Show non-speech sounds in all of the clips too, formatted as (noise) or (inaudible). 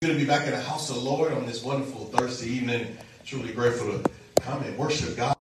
Good to be back in the house of the Lord on this wonderful Thursday evening. Truly grateful to come and worship God.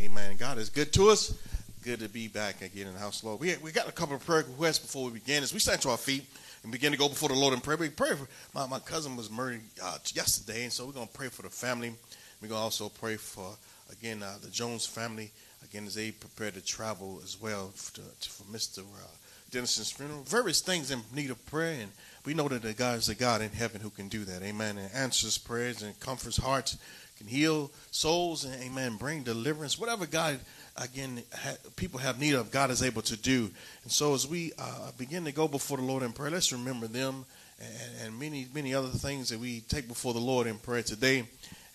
Amen. God is good to us. Good to be back again in the house of the Lord. We, we got a couple of prayer requests before we begin. As we stand to our feet and begin to go before the Lord in prayer, we pray for my, my cousin was murdered uh, yesterday, and so we're going to pray for the family. We're going to also pray for, again, uh, the Jones family, again, as they prepare to travel as well for, for Mr. Uh, Dennison's funeral. Various things in need of prayer and we know that God is a God in heaven who can do that. Amen. And answers prayers and comforts hearts, can heal souls, and amen, bring deliverance. Whatever God, again, ha- people have need of, God is able to do. And so as we uh, begin to go before the Lord in prayer, let's remember them and, and many, many other things that we take before the Lord in prayer today,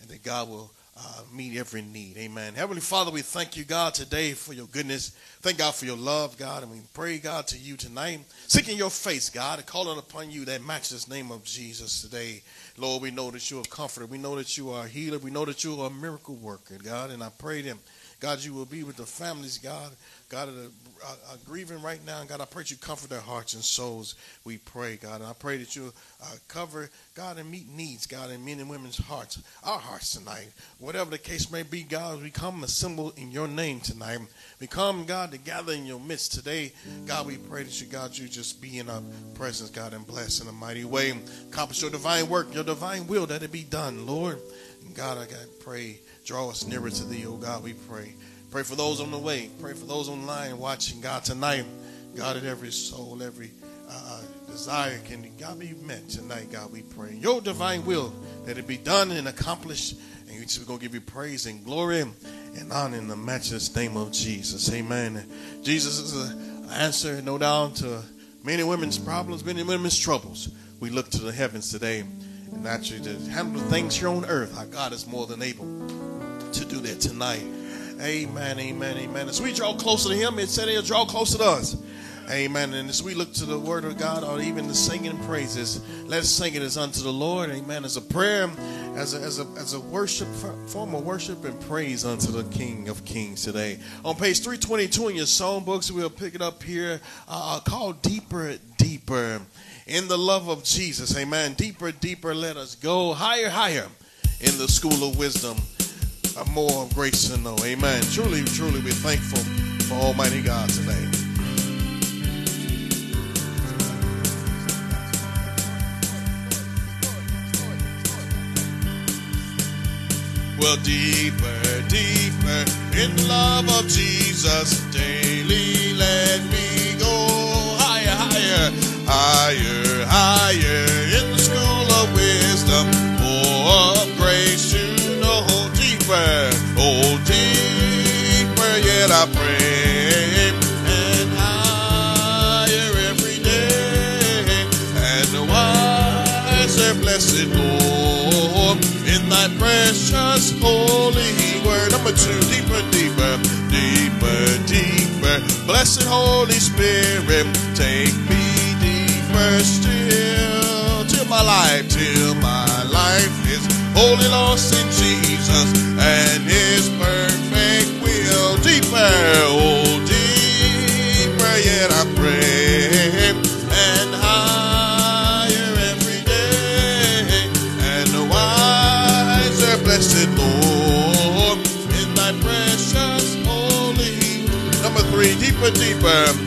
and that God will uh, meet every need. Amen. Heavenly Father, we thank you, God, today for your goodness. Thank God for your love, God, and we pray, God, to you tonight, seeking your face, God, and calling upon you that matches the name of Jesus today. Lord, we know that you're a comforter. We know that you are a healer. We know that you are a miracle worker, God, and I pray them. God, you will be with the families, God. God, that are, are, grieving right now. God, I pray that you comfort their hearts and souls. We pray, God. And I pray that you uh, cover, God, and meet needs, God, in men and women's hearts, our hearts tonight. Whatever the case may be, God, we come assemble in your name tonight. We come, God, to gather in your midst today. God, we pray that you, God, you just be in our presence, God, and bless in a mighty way. Accomplish your divine work, your divine will, that it be done, Lord. And God, I to pray. Draw us nearer to thee, O God, we pray. Pray for those on the way. Pray for those online watching God tonight. God, that every soul, every uh, desire can God be met tonight. God, we pray. Your divine will that it be done and accomplished. And we're just going to give you praise and glory and honor in the matchless name of Jesus. Amen. Jesus is an answer, no doubt, to many women's problems, many women's troubles. We look to the heavens today and naturally to handle things here on earth. Our God is more than able to do that tonight. Amen, amen, amen. As we draw closer to Him, it said He'll draw closer to us. Amen. And as we look to the Word of God, or even the singing praises, let's sing it as unto the Lord. Amen. As a prayer, as a, as a, as a worship, form of worship and praise unto the King of Kings today. On page 322 in your songbooks, we'll pick it up here, uh, called Deeper, Deeper. In the love of Jesus. Amen. Deeper, deeper, let us go. Higher, higher in the school of wisdom more of grace to know. Amen. Truly, truly, we're thankful for Almighty God today. Well, deeper, deeper in love of Jesus, daily let me higher, higher, in the school of wisdom, of grace to know deeper, oh deeper yet I pray, and higher every day, and wiser, blessed Lord, in Thy precious holy word. Number two, deeper, deeper, deeper, deeper. Blessed Holy Spirit, take me deeper still till my life, till my life is wholly lost in Jesus and his perfect will. Deeper, oh, deeper yet I pray, and higher every day, and wiser, blessed Lord, in thy precious holy. Number three, deeper, deeper,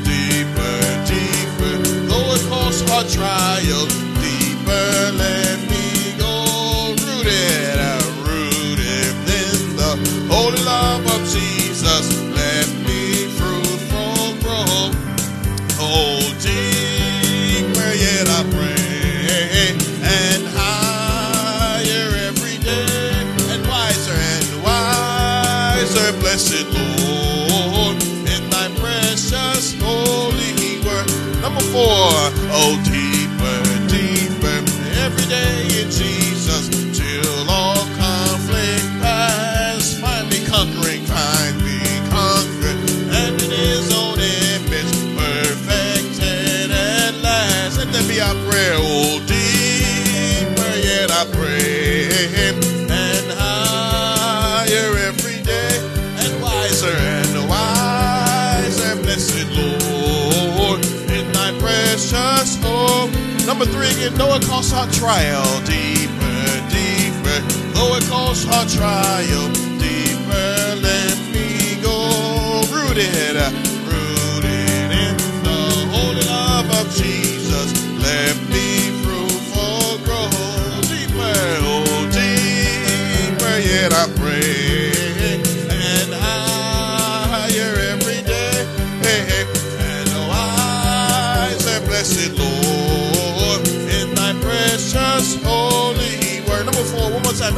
it, though it costs our trial, deeper, deeper. Though it costs our trial, deeper, let me go. Rooted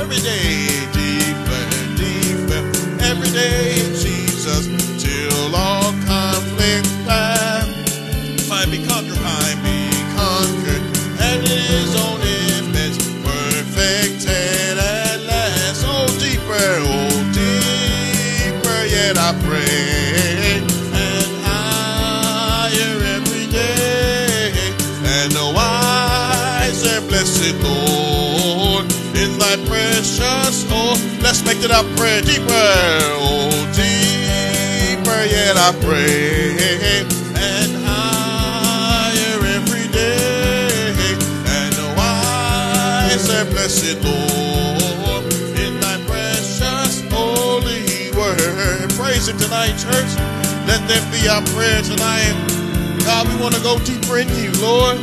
Every day, deeper, and deeper. Every day, Jesus, till all conflict make it prayer deeper, oh, deeper, yet I pray, and higher every day, and wiser, blessed Lord, in thy precious holy word. Praise him tonight, church. Let that be our prayer tonight. God, we want to go deeper in you, Lord.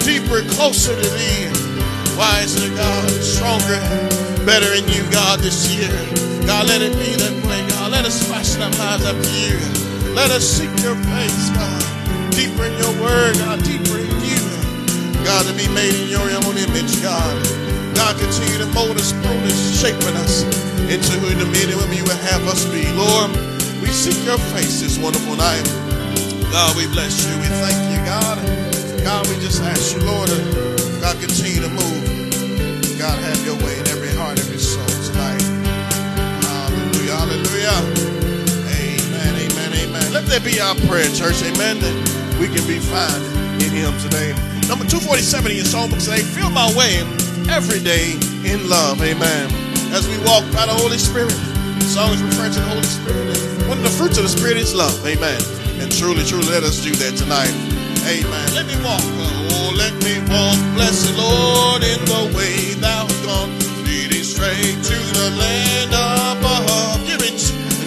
Deeper, closer to thee. Wiser, God, stronger, better in you, God, this year. God, let it be that way, God. Let us fashion our lives after you. Let us seek your face, God. Deeper in your word, God, deeper in you. God, to be made in your own image, God. God, continue to mold us, mold us, shaping us into who the men and women you would have us be. Lord, we seek your face this wonderful night. God, we bless you. We thank you, God. God, we just ask you, Lord, God, continue to move. God, have your way heart, every soul tonight. Hallelujah, hallelujah. Amen, amen, amen. Let that be our prayer, church. Amen. That we can be found in him today. Number 247 in your songbook today. Feel my way every day in love. Amen. As we walk by the Holy Spirit, the song is referring to the Holy Spirit. One of the fruits of the Spirit is love. Amen. And truly, truly, let us do that tonight. Amen. Let me walk. Oh, let me walk, blessed Lord, in the way thou hast gone, straight to the land above, giving,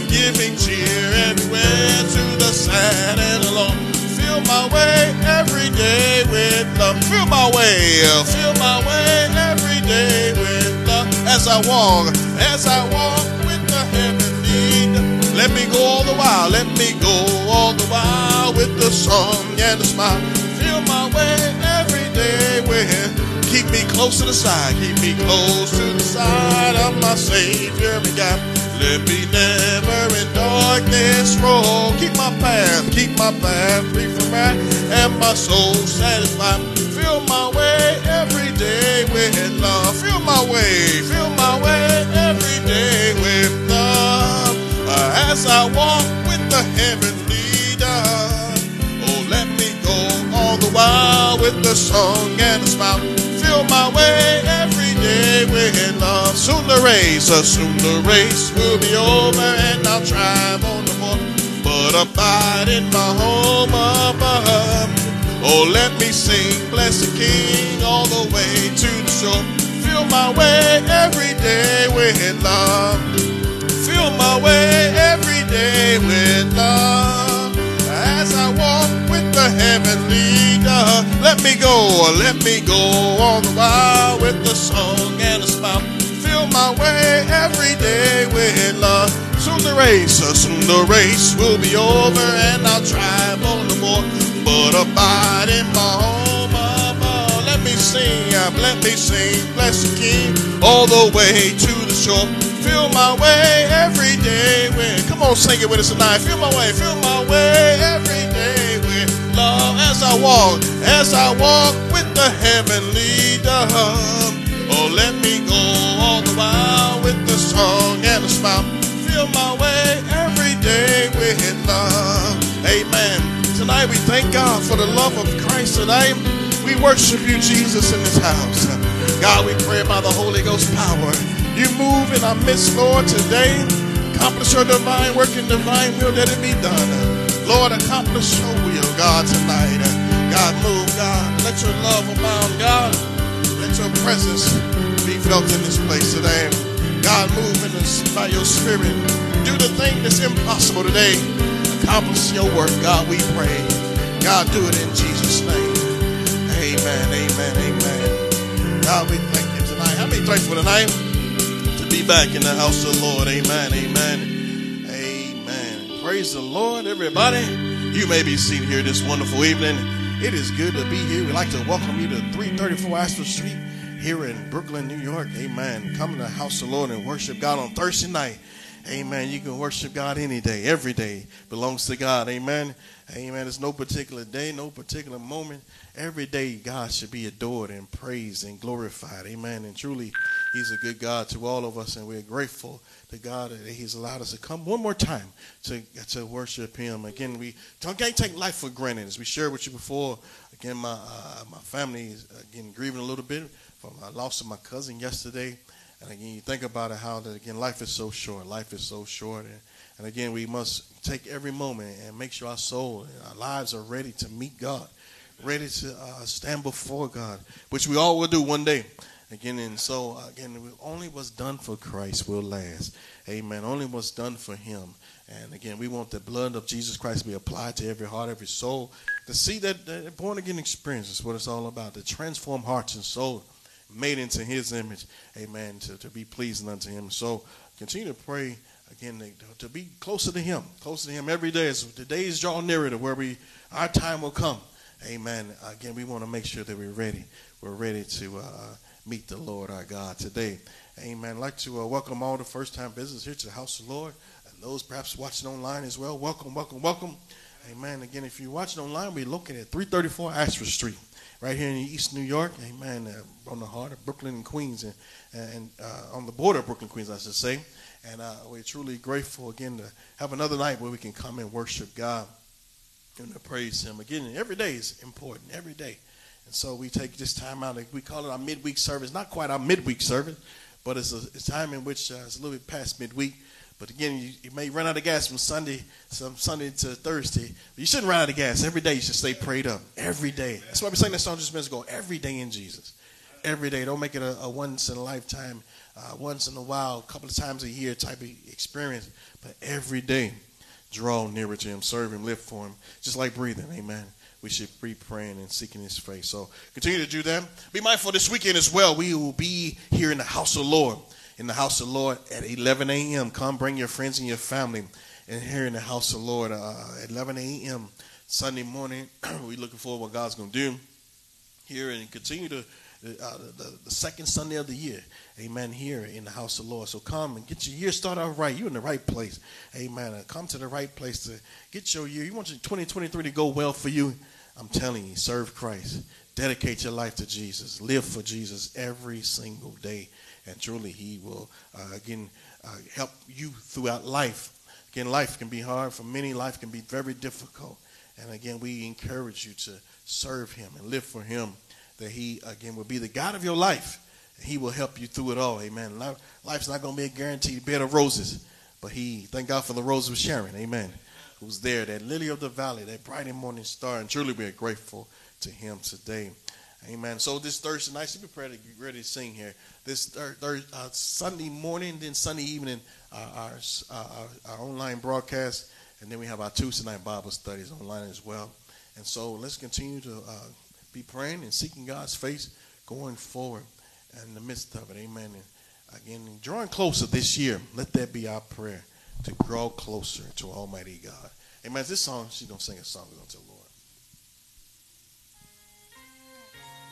giving cheer everywhere to the sad and alone. Feel my way every day with love. Feel my way, uh, feel my way every day with love. As I walk, as I walk with the heavenly. Let me go all the while, let me go all the while with the song and the smile. Feel my way every day with Keep me close to the side, keep me close to the side of my Savior and God. Let me never in darkness roll. Keep my path, keep my path free from wrath, and my soul satisfied. Feel my way every day with love. Feel my way, feel my way every day with love. As I walk with the heavenly dove. Oh, let me go all the while with the song and the smile. Soon the race, uh, soon the race will be over, and I'll travel the more. But abide in my home above. Oh, let me sing, bless the King, all the way to the shore. Feel my way every day with love. Feel my way every day with love. As I walk with the heavenly dove, let me go, let me go all the while with the song and a smile. Feel my way every day with love. Soon the race, uh, soon the race will be over, and I'll travel no more. But abide in my home above. Let me sing, uh, let me sing, bless the King all the way to the shore. Feel my way every day with. Come on, sing it with us tonight. Feel my way, feel my way every day with love as I walk, as I walk with the heavenly dove. Oh, let while with the song and the smile. Feel my way every day with love. Amen. Tonight we thank God for the love of Christ tonight. We worship you, Jesus, in this house. God, we pray by the Holy Ghost power. You move in our midst, Lord, today. Accomplish your divine work and divine will, let it be done. Lord, accomplish your will, God, tonight. God, move, God. Let your love abound, God. Let your presence be felt in this place today. God, move in us by your spirit. Do the thing that's impossible today. Accomplish your work, God, we pray. God, do it in Jesus' name. Amen, amen, amen. God, we thank you tonight. How many thankful tonight to be back in the house of the Lord? Amen, amen, amen. Praise the Lord, everybody. You may be seated here this wonderful evening. It is good to be here. We'd like to welcome you to 334 Ashford Street here in Brooklyn, New York. Amen. Come to the house of the Lord and worship God on Thursday night. Amen. You can worship God any day. Every day belongs to God. Amen. Amen. There's no particular day, no particular moment. Every day, God should be adored and praised and glorified. Amen. And truly, He's a good God to all of us, and we're grateful to God that He's allowed us to come one more time to, to worship Him. Again, we can't take life for granted. As we shared with you before, again, my, uh, my family is again grieving a little bit from loss of my cousin yesterday. And again, you think about it, how that again, life is so short. Life is so short, and, and again, we must take every moment and make sure our soul and our lives are ready to meet God, ready to uh, stand before God, which we all will do one day. Again, and so again, only what's done for Christ will last. Amen. Only what's done for Him. And again, we want the blood of Jesus Christ to be applied to every heart, every soul, to see that, that born again experience is what it's all about. To transform hearts and souls made into his image, amen, to, to be pleasing unto him. So continue to pray again to, to be closer to him, closer to him every day as the days draw nearer to where we our time will come. Amen. Again, we want to make sure that we're ready. We're ready to uh, meet the Lord our God today. Amen. I'd like to uh, welcome all the first time visitors here to the house of the Lord and those perhaps watching online as well. Welcome, welcome, welcome. Amen. Again, if you're watching online, we're looking at 334 Ashford Street right here in East New York, amen, uh, on the heart of Brooklyn and Queens, and, and uh, on the border of Brooklyn, and Queens, I should say. And uh, we're truly grateful again to have another night where we can come and worship God and to praise Him. Again, every day is important, every day. And so we take this time out, we call it our midweek service, not quite our midweek service, but it's a, it's time in which uh, it's a little bit past midweek but again, you, you, may run out of gas from Sunday, from Sunday to Thursday. But you shouldn't run out of gas. Every day you should stay prayed up. Every day. That's why we sang that song just minutes ago. Every day in Jesus. Every day. Don't make it a, a once in a lifetime, uh, once in a while, a couple of times a year type of experience. But every day, draw nearer to Him, serve Him, live for Him. Just like breathing. Amen. We should be praying and seeking His face. So continue to do that. Be mindful this weekend as well. We will be here in the house of the Lord in the house of the Lord at 11 a.m. Come bring your friends and your family. And here in the house of the Lord uh, at 11 a.m. Sunday morning, (clears throat) we're looking forward to what God's going to do here and continue to uh, the, the, second Sunday of the year. Amen. Here in the house of the Lord. So come and get your year started out right. You're in the right place. Amen. Uh, come to the right place to get your year. You want your 2023 to go well for you. I'm telling you, serve Christ. Dedicate your life to Jesus. Live for Jesus every single day and truly He will uh, again uh, help you throughout life. Again, life can be hard for many. Life can be very difficult, and again, we encourage you to serve Him and live for Him. That He again will be the God of your life. He will help you through it all. Amen. Life's not going to be a guaranteed bed of roses, but He, thank God for the rose of Sharon. Amen. Who's there, that lily of the valley, that bright and morning star, and truly we're grateful to Him today. Amen. So this Thursday night, should be ready, ready to sing here. This thir- thir- uh, Sunday morning, then Sunday evening, uh, our, uh, our, our online broadcast, and then we have our Tuesday night Bible studies online as well. And so let's continue to uh, be praying and seeking God's face going forward in the midst of it. Amen. And again, drawing closer this year, let that be our prayer to draw closer to Almighty God. Amen. This song, she's going to sing a song.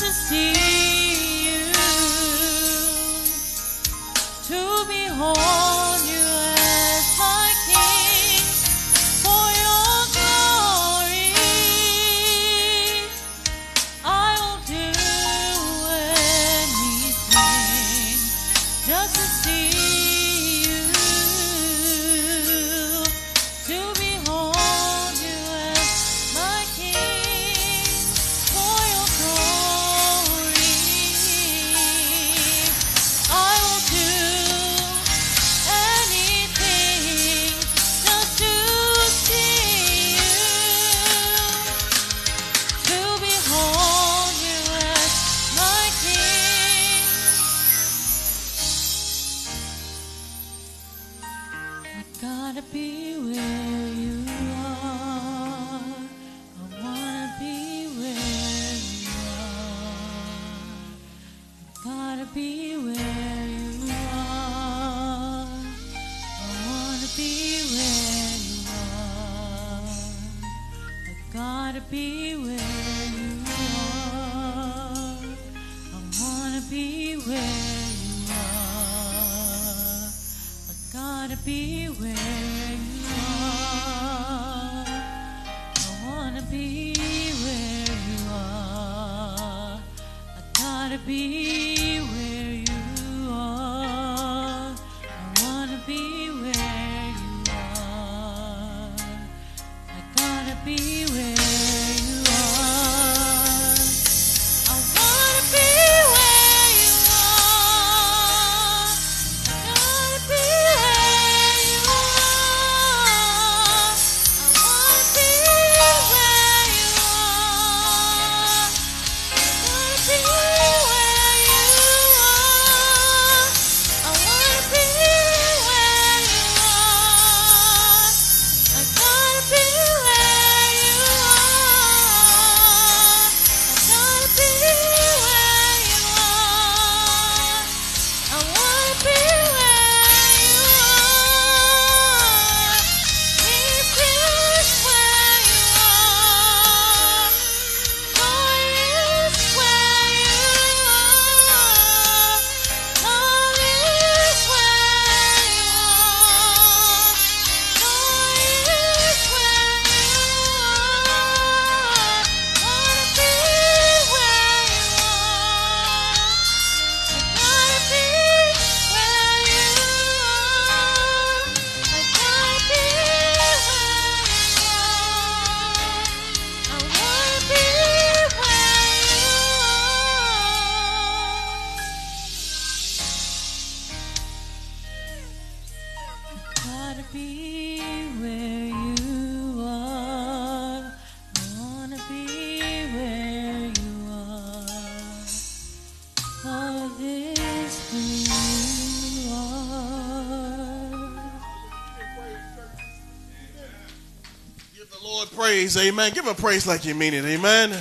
praise. Amen. Give him praise like you mean it. Amen.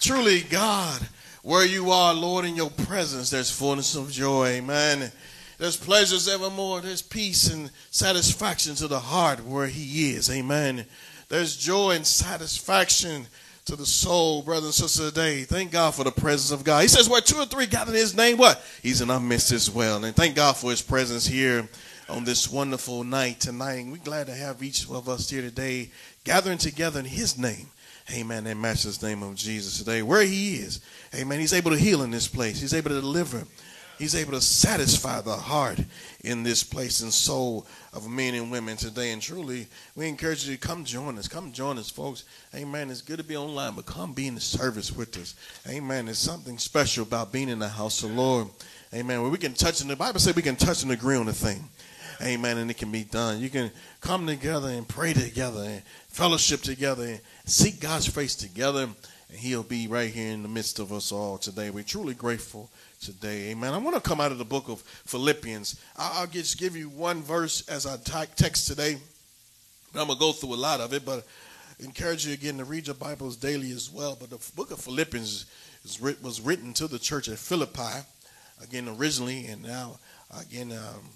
Truly, God, where you are, Lord, in your presence, there's fullness of joy. Amen. There's pleasures evermore. There's peace and satisfaction to the heart where he is. Amen. There's joy and satisfaction to the soul, brothers and sisters today. Thank God for the presence of God. He says, where two or three gather in his name, what? He's in our midst as well. And thank God for his presence here on this wonderful night tonight. And we're glad to have each of us here today gathering together in his name. Amen. And matches the name of Jesus today. Where he is. Amen. He's able to heal in this place. He's able to deliver. He's able to satisfy the heart in this place and soul of men and women today. And truly, we encourage you to come join us. Come join us, folks. Amen. It's good to be online, but come be in the service with us. Amen. There's something special about being in the house of the Lord. Amen. Where we can touch, and the Bible says we can touch and agree on a thing. Amen. And it can be done. You can come together and pray together and fellowship together and seek God's face together. And He'll be right here in the midst of us all today. We're truly grateful today. Amen. I want to come out of the book of Philippians. I'll just give you one verse as I text today. I'm going to go through a lot of it, but I encourage you again to read your Bibles daily as well. But the book of Philippians was written to the church at Philippi, again, originally, and now, again, um,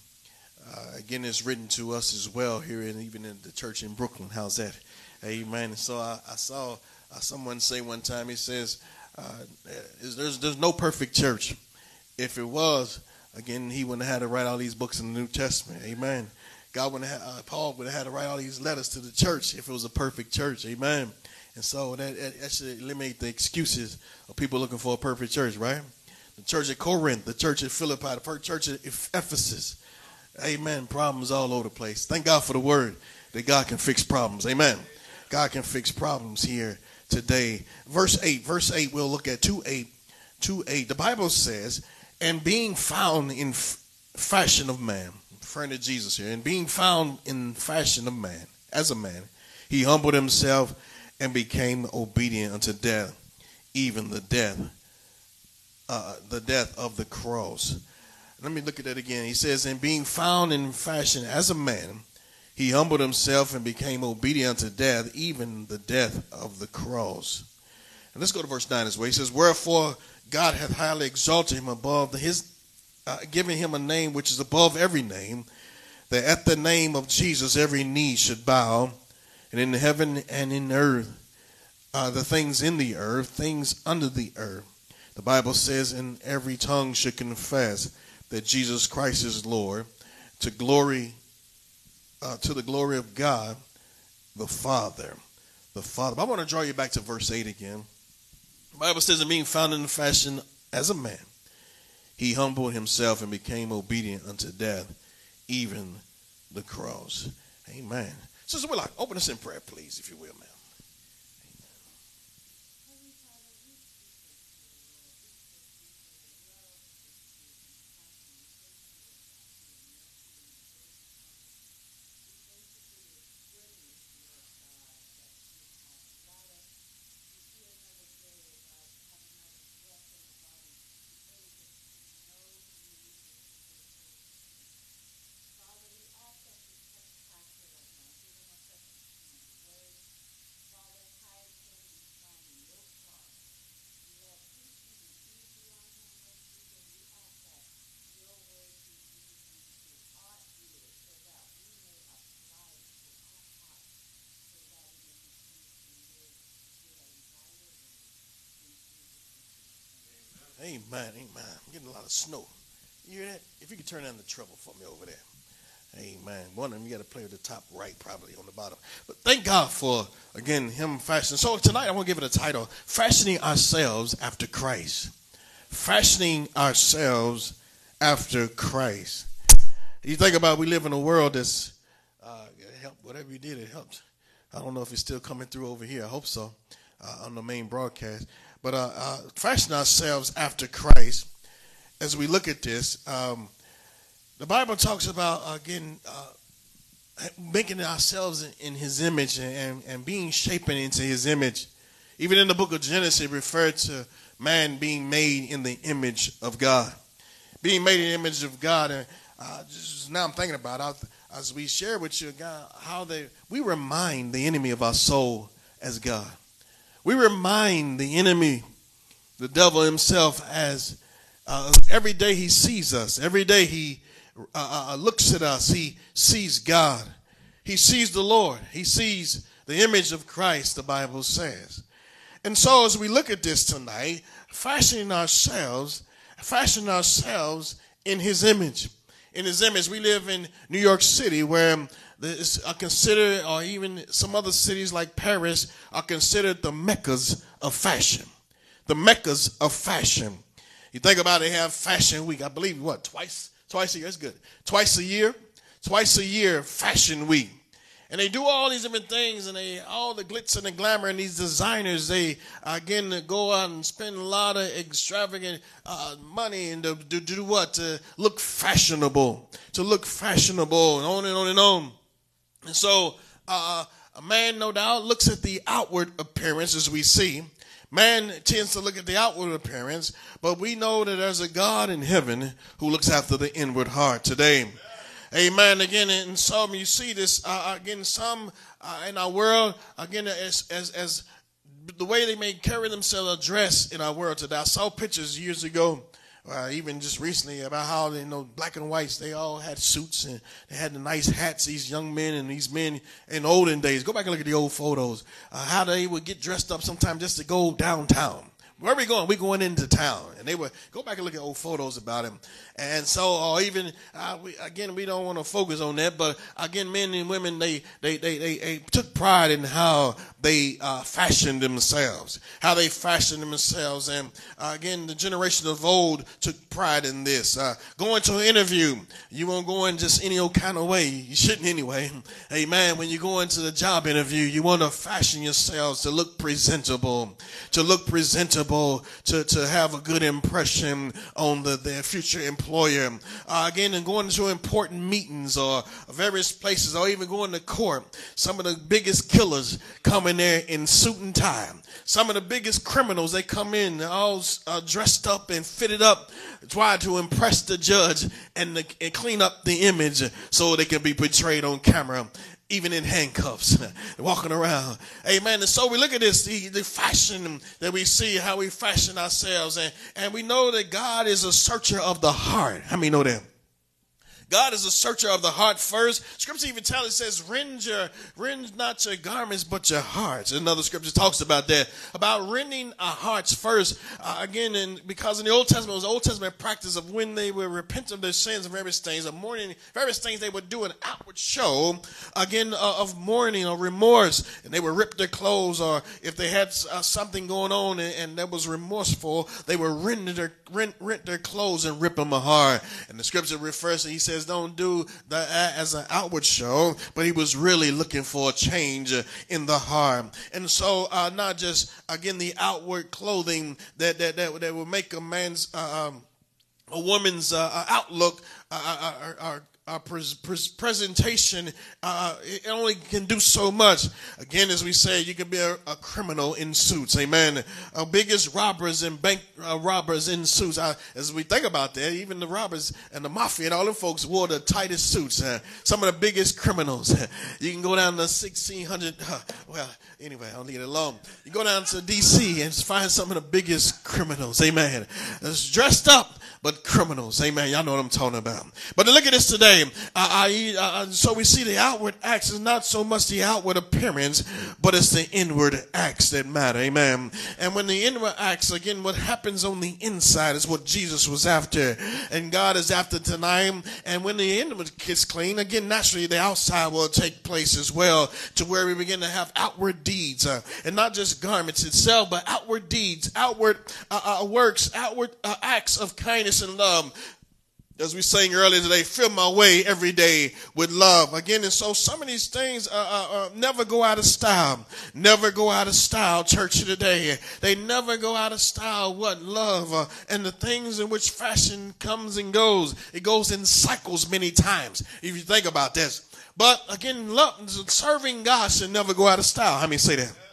uh, again, it's written to us as well here, and even in the church in Brooklyn. How's that? Amen. And so I, I saw uh, someone say one time, he says, uh, there's, there's no perfect church. If it was, again, he wouldn't have had to write all these books in the New Testament. Amen. God wouldn't have, uh, Paul would have had to write all these letters to the church if it was a perfect church. Amen. And so that, that should eliminate the excuses of people looking for a perfect church, right? The church at Corinth, the church at Philippi, the church at Ephesus. Amen. Problems all over the place. Thank God for the word that God can fix problems. Amen. God can fix problems here today. Verse 8, verse 8, we'll look at 2 8. 2 8. The Bible says, and being found in fashion of man, friend of Jesus here, and being found in fashion of man, as a man, he humbled himself and became obedient unto death, even the death, uh, the death of the cross. Let me look at that again. He says, and being found in fashion as a man, he humbled himself and became obedient unto death, even the death of the cross. And let's go to verse 9 as well. He says, Wherefore God hath highly exalted him above his, uh, giving him a name which is above every name, that at the name of Jesus every knee should bow, and in heaven and in earth, uh, the things in the earth, things under the earth. The Bible says, and every tongue should confess that Jesus Christ is Lord, to glory, uh, to the glory of God, the Father. The Father. But I want to draw you back to verse 8 again. The Bible says, and being found in the fashion as a man, he humbled himself and became obedient unto death, even the cross. Amen. Sister like open us in prayer, please, if you will, ma'am. Amen, amen. I'm getting a lot of snow. You hear that? If you could turn down the treble for me over there. Amen. One of them you got to play at the top right, probably on the bottom. But thank God for again him fashioning. So tonight I want to give it a title: "Fashioning Ourselves After Christ." Fashioning ourselves after Christ. You think about we live in a world that's uh, helped. Whatever you did, it helped. I don't know if it's still coming through over here. I hope so uh, on the main broadcast but uh, uh, fashion ourselves after Christ. As we look at this, um, the Bible talks about again uh, making ourselves in, His image and, and being shapen into His image. Even in the book of Genesis, it referred to man being made in the image of God, being made in the image of God. And uh, just now I'm thinking about it, as we share with you, God, how they we remind the enemy of our soul as God. We remind the enemy, the devil himself, as uh, every day he sees us, every day he uh, uh, uh, looks at us, he sees God. He sees the Lord. He sees the image of Christ, the Bible says. And so as we look at this tonight, fashioning ourselves, fashioning ourselves in his image. In his image, we live in New York City where is considered, or even some other cities like Paris, are considered the meccas of fashion. The meccas of fashion. You think about it, they have fashion week. I believe what twice, twice a year. That's good. Twice a year, twice a year, fashion week. And they do all these different things, and they all the glitz and the glamour. And these designers, they again go out and spend a lot of extravagant uh, money and to, to, do what to look fashionable, to look fashionable, and on and on and on. And so, uh, a man, no doubt, looks at the outward appearance as we see. Man tends to look at the outward appearance, but we know that there's a God in heaven who looks after the inward heart today. Amen. Again, in some you see this uh, again. Some uh, in our world again as as as the way they may carry themselves, address in our world today. I saw pictures years ago uh, even just recently about how you know black and whites they all had suits and they had the nice hats these young men and these men in olden days go back and look at the old photos uh, how they would get dressed up sometimes just to go downtown where are we going? We're going into town. And they would go back and look at old photos about him. And so, or even, uh, we, again, we don't want to focus on that, but again, men and women, they, they, they, they, they took pride in how they uh, fashioned themselves, how they fashioned themselves. And uh, again, the generation of old took pride in this. Uh, going to an interview, you won't go in just any old kind of way. You shouldn't anyway. (laughs) Amen. When you go into the job interview, you want to fashion yourselves to look presentable, to look presentable, to, to have a good impression on the, their future employer. Uh, again, and going to important meetings or various places or even going to court, some of the biggest killers come in there in suit and tie. Some of the biggest criminals, they come in all uh, dressed up and fitted up, try to impress the judge and, the, and clean up the image so they can be portrayed on camera even in handcuffs, (laughs) walking around. Amen. And so we look at this, the, the fashion that we see, how we fashion ourselves, and, and we know that God is a searcher of the heart. How many know that? God is a searcher of the heart first. Scripture even tells it says, rend your rend not your garments, but your hearts. Another scripture talks about that, about rending our hearts first. Uh, again, because in the Old Testament, it was the Old Testament practice of when they would repent of their sins and various things, of mourning, various things they would do an outward show, again, uh, of mourning or remorse. And they would rip their clothes, or if they had uh, something going on and, and, that was remorseful, they would rend their, rent, rent their clothes and rip them apart. And the scripture refers to, he says, says don't do that as an outward show, but he was really looking for a change in the heart. And so, uh, not just again the outward clothing that that that, that will make a man's uh, um, a woman's uh, outlook uh, uh, uh, uh, pres- pres- presentation, uh, it only can do so much. Again, as we say, you can be a, a criminal in suits. Amen. Our biggest robbers and bank uh, robbers in suits. Uh, as we think about that, even the robbers and the mafia and all the folks wore the tightest suits. Uh, some of the biggest criminals. you can go down to 1600. Uh, well, anyway, I'll leave it alone. You go down to D.C. and find some of the biggest criminals. Amen. It's dressed up but criminals. Amen. Y'all know what I'm talking about. But look at this today. I, I, so we see the outward acts is not so much the outward appearance, but it's the inward acts that matter. Amen. And when the inward acts, again, what happens on the inside is what Jesus was after. And God is after tonight. And when the inward gets clean, again, naturally the outside will take place as well to where we begin to have outward deeds. Uh, and not just garments itself, but outward deeds, outward uh, uh works, outward uh, acts of kindness grace and love. As we sang earlier today, fill my way every day with love. Again, and so some of these things uh, uh, uh, never go out of style. Never go out of style, church today. They never go out of style. What? Love. Uh, and the things in which fashion comes and goes. It goes in cycles many times, if you think about this. But again, love, serving God should never go out of style. How many say that?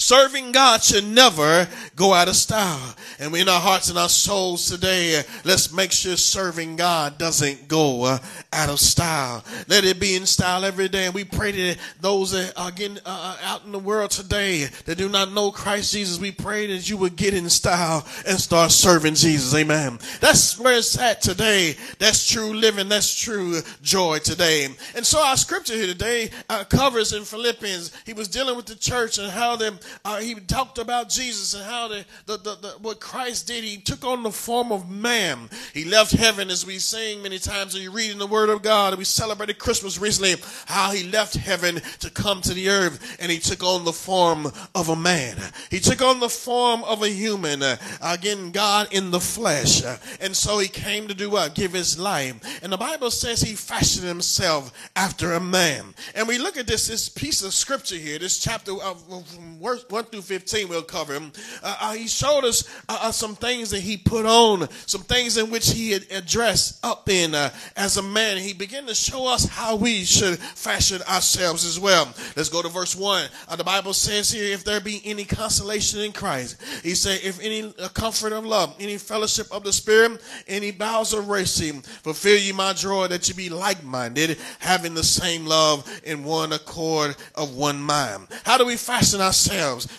Serving God should never go out of style. And in our hearts and our souls today, let's make sure serving God doesn't go uh, out of style. Let it be in style every day. And we pray that those that are getting uh, uh, out in the world today that do not know Christ Jesus, we pray that you would get in style and start serving Jesus. Amen. That's where it's at today. That's true living. That's true joy today. And so our scripture here today uh, covers in Philippians, he was dealing with the church and how them uh, he talked about Jesus and how the, the, the, the, what Christ did. He took on the form of man. He left heaven, as we sing many times, and you read in the Word of God. We celebrated Christmas recently, how he left heaven to come to the earth, and he took on the form of a man. He took on the form of a human. Uh, again, God in the flesh. And so he came to do what? Give his life. And the Bible says he fashioned himself after a man. And we look at this, this piece of scripture here, this chapter of, from 1 through 15 we'll cover him. Uh, uh, he showed us uh, uh, some things that he put on, some things in which he had addressed up in uh, as a man. He began to show us how we should fashion ourselves as well. Let's go to verse 1. Uh, the Bible says here, if there be any consolation in Christ, he said, if any comfort of love, any fellowship of the Spirit, any bowels of mercy, fulfill ye my joy that you be like minded, having the same love in one accord of one mind. How do we fashion ourselves?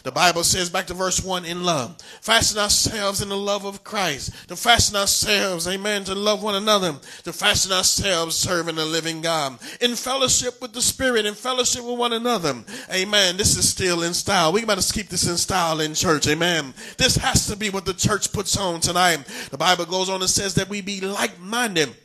The Bible says, back to verse 1, in love. Fasten ourselves in the love of Christ. To fasten ourselves, amen, to love one another. To fasten ourselves serving the living God. In fellowship with the Spirit, in fellowship with one another. Amen. This is still in style. We got to keep this in style in church. Amen. This has to be what the church puts on tonight. The Bible goes on and says that we be like minded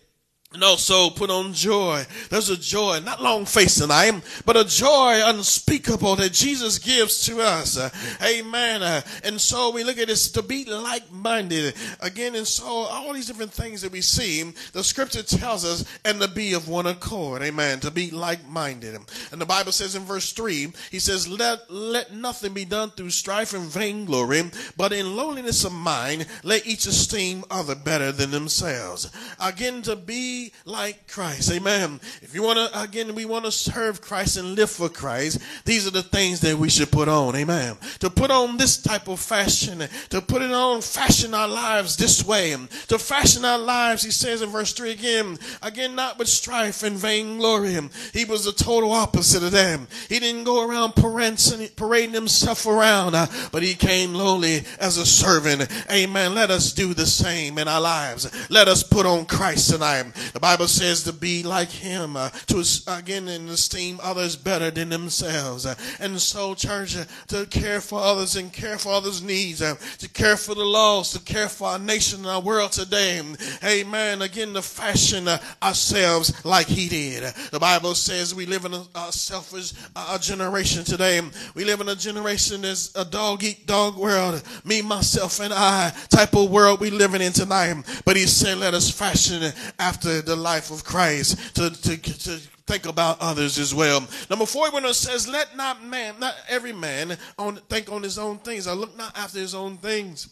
and also put on joy. There's a joy, not long faced am, but a joy unspeakable that Jesus gives to us. Amen. And so we look at this to be like minded. Again, and so all these different things that we see, the scripture tells us, and to be of one accord. Amen. To be like minded. And the Bible says in verse 3, he says, Let, let nothing be done through strife and vainglory, but in lowliness of mind, let each esteem other better than themselves. Again, to be like Christ. Amen. If you want to, again, we want to serve Christ and live for Christ, these are the things that we should put on. Amen. To put on this type of fashion, to put it on, fashion our lives this way. To fashion our lives, he says in verse 3 again, again, not with strife and vainglory. He was the total opposite of them. He didn't go around parading himself around, uh, but he came lowly as a servant. Amen. Let us do the same in our lives. Let us put on Christ tonight. The Bible says to be like him, uh, to again and esteem others better than themselves. Uh, and so, church, uh, to care for others and care for others' needs, uh, to care for the lost, to care for our nation and our world today. Amen. Again, to fashion uh, ourselves like he did. The Bible says we live in a, a selfish generation today. We live in a generation that's a dog eat dog world. Me, myself, and I type of world we living in tonight. But he said, let us fashion after the life of Christ, to, to, to think about others as well. Number four, when it says, let not man, not every man on, think on his own things, I look not after his own things.